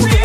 Wait, wait.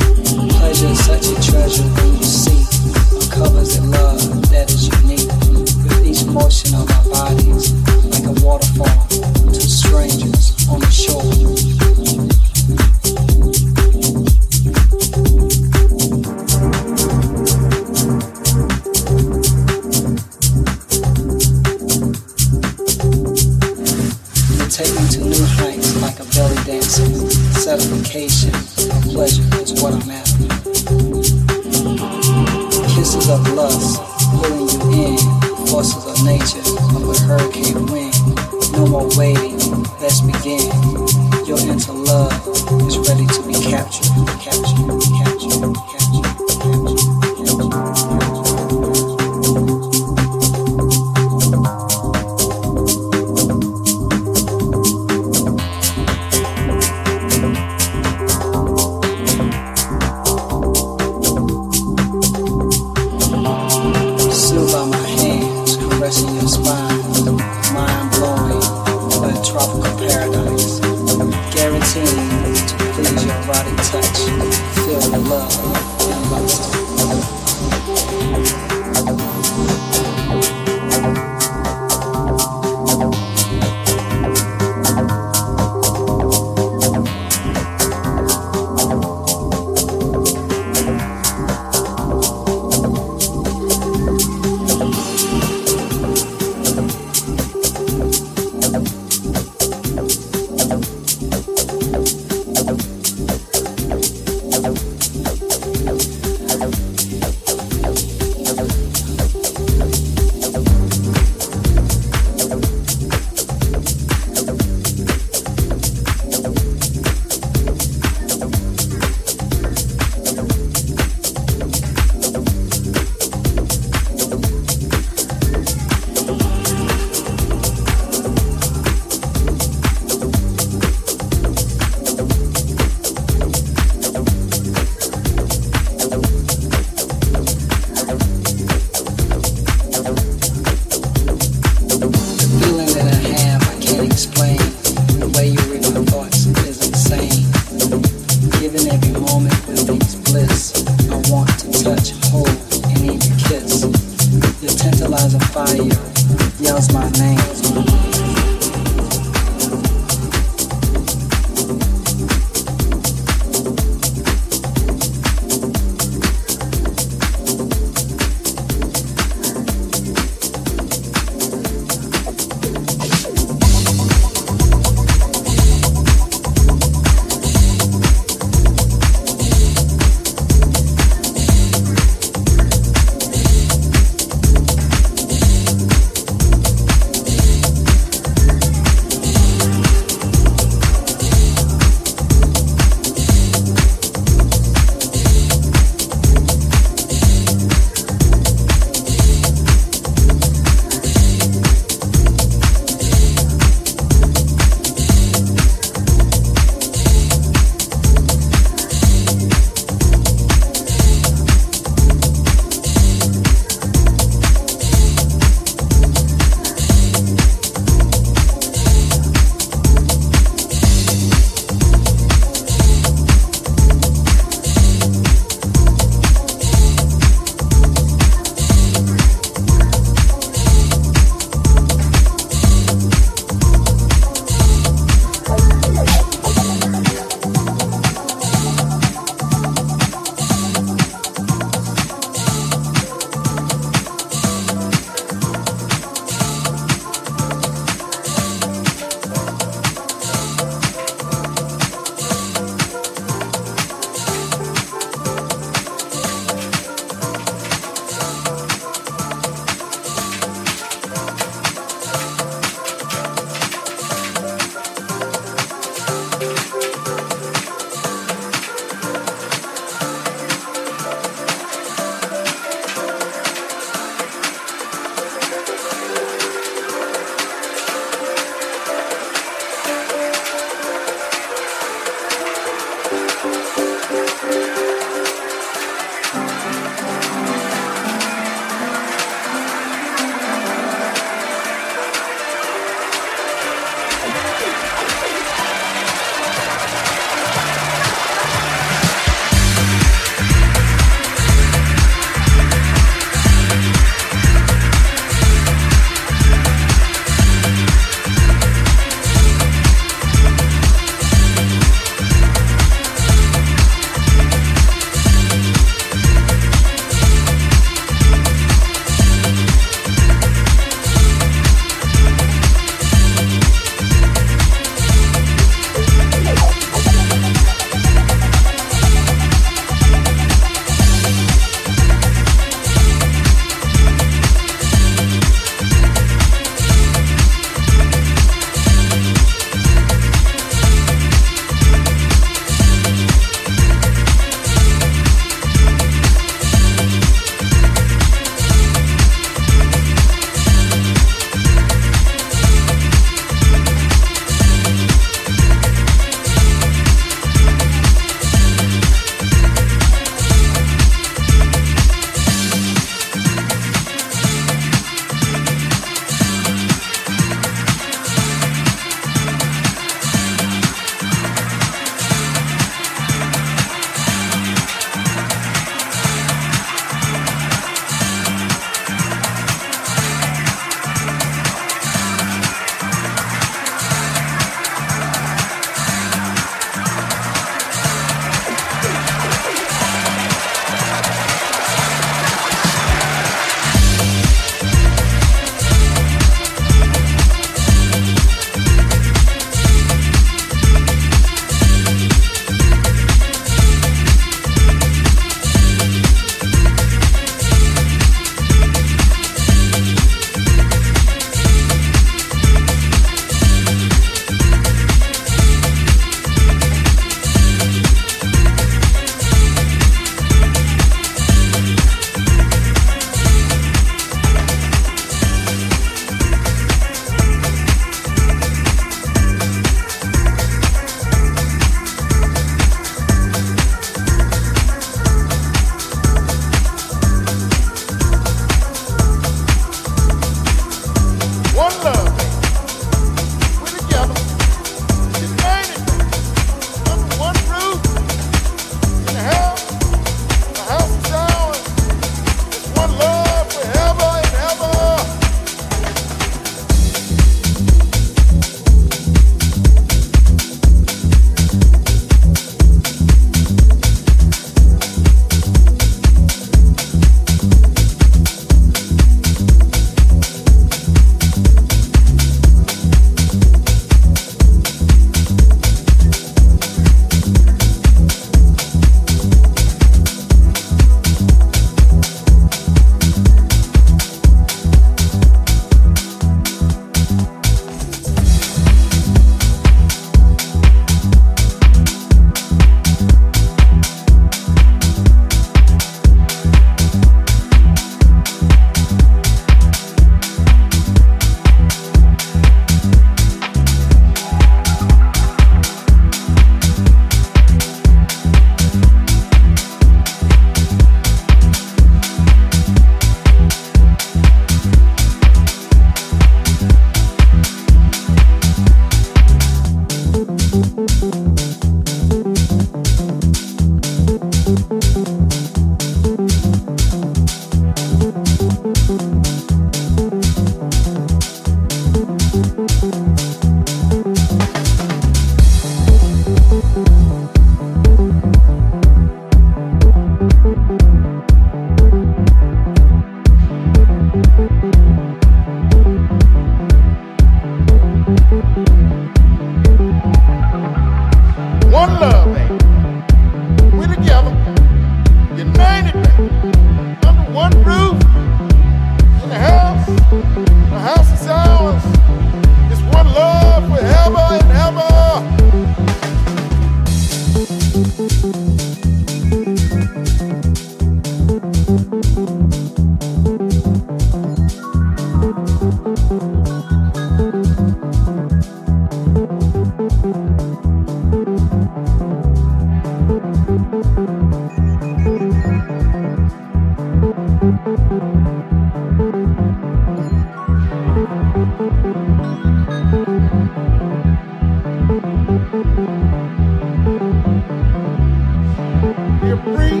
free.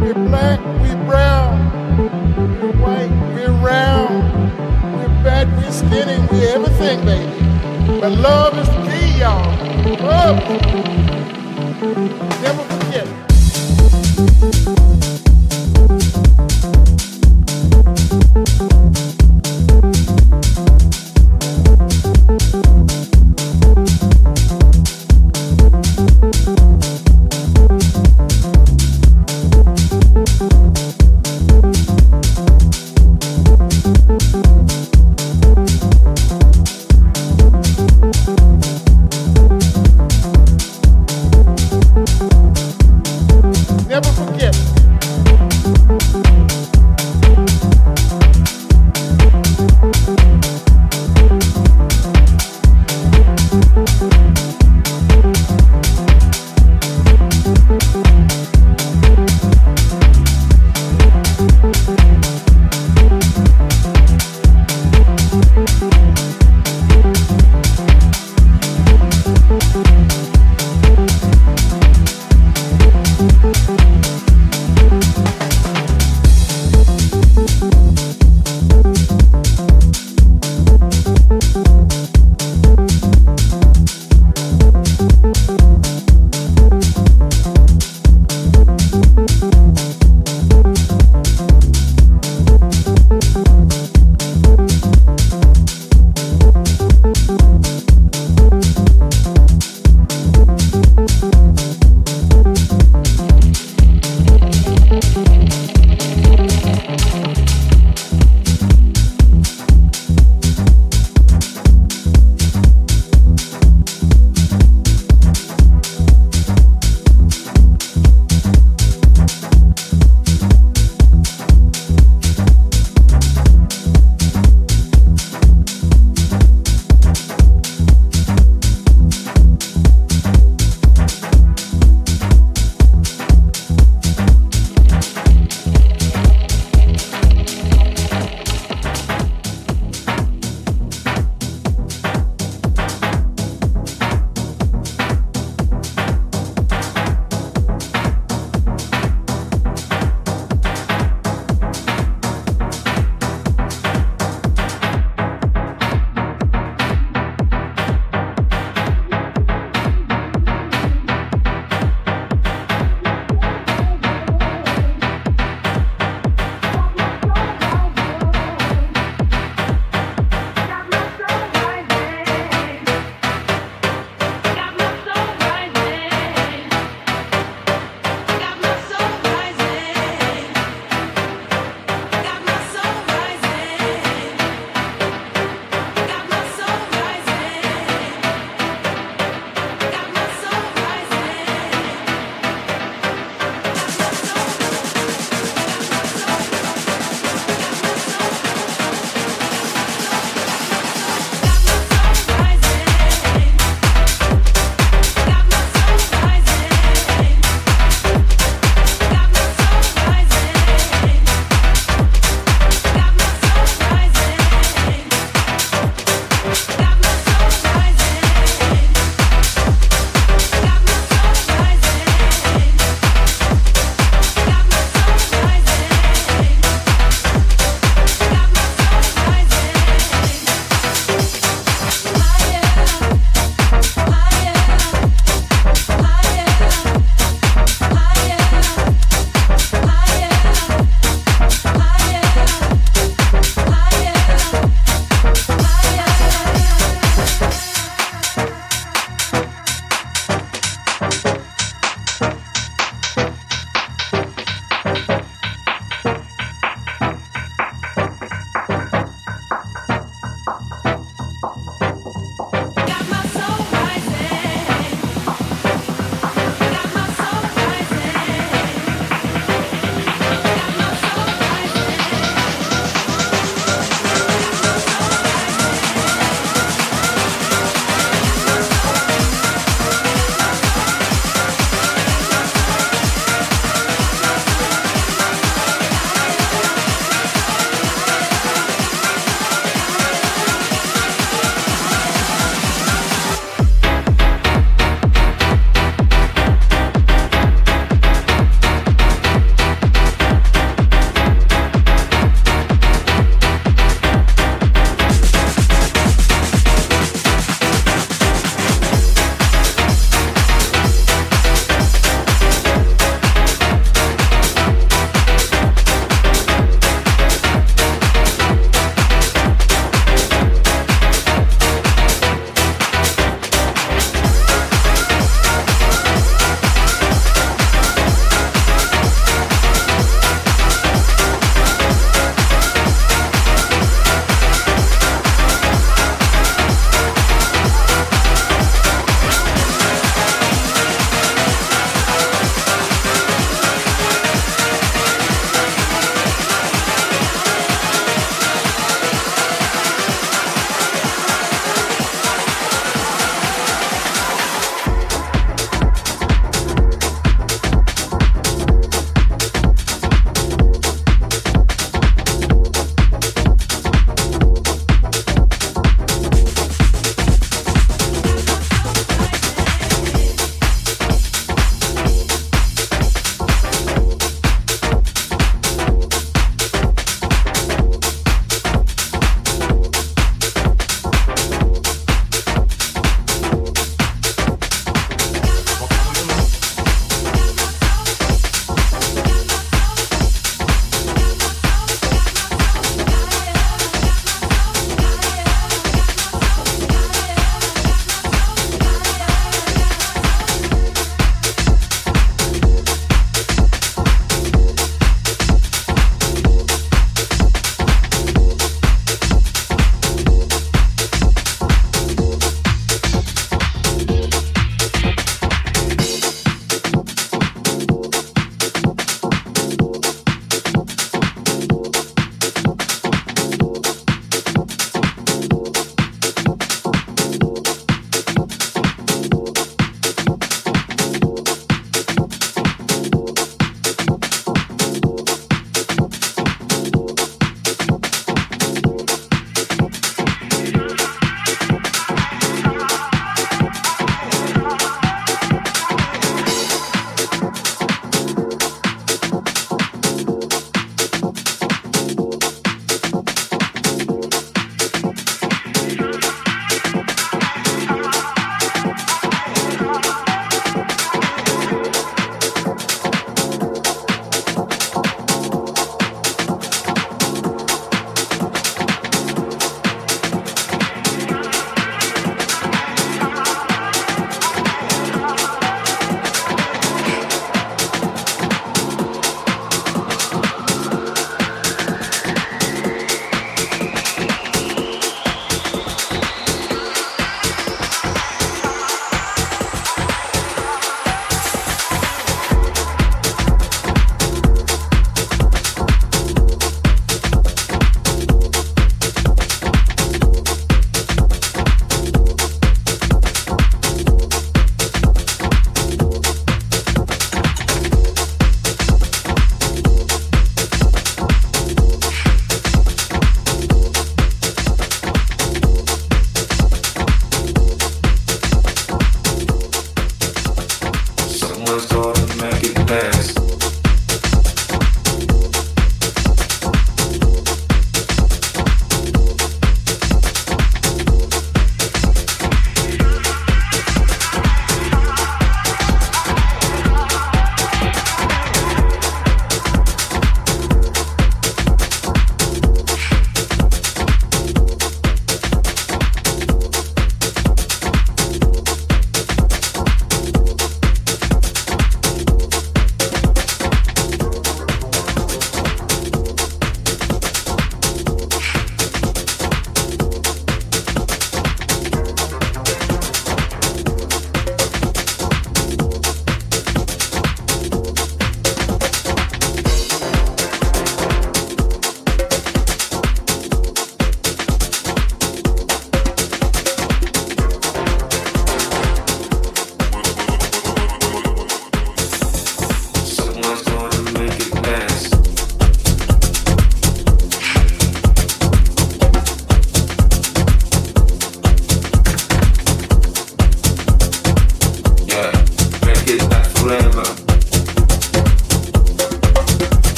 We're black, we're brown, we're white, we're round, we're fat, we're skinny, we're everything, baby. But love is the key, y'all. Love. Never forget.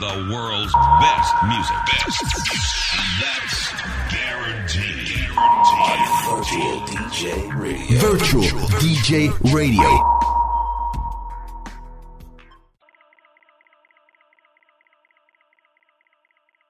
The world's best music. Best. That's guaranteed. guaranteed. Virtual DJ Radio. Virtual DJ Radio.